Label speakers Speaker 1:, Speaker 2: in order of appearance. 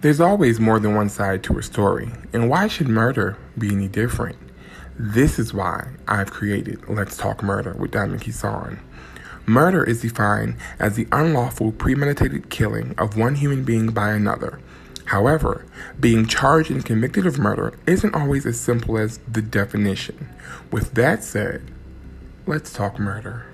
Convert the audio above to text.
Speaker 1: There's always more than one side to a story, and why should murder be any different? This is why I've created Let's Talk Murder with Diamond Kisan. Murder is defined as the unlawful premeditated killing of one human being by another. However, being charged and convicted of murder isn't always as simple as the definition. With that said, let's talk murder.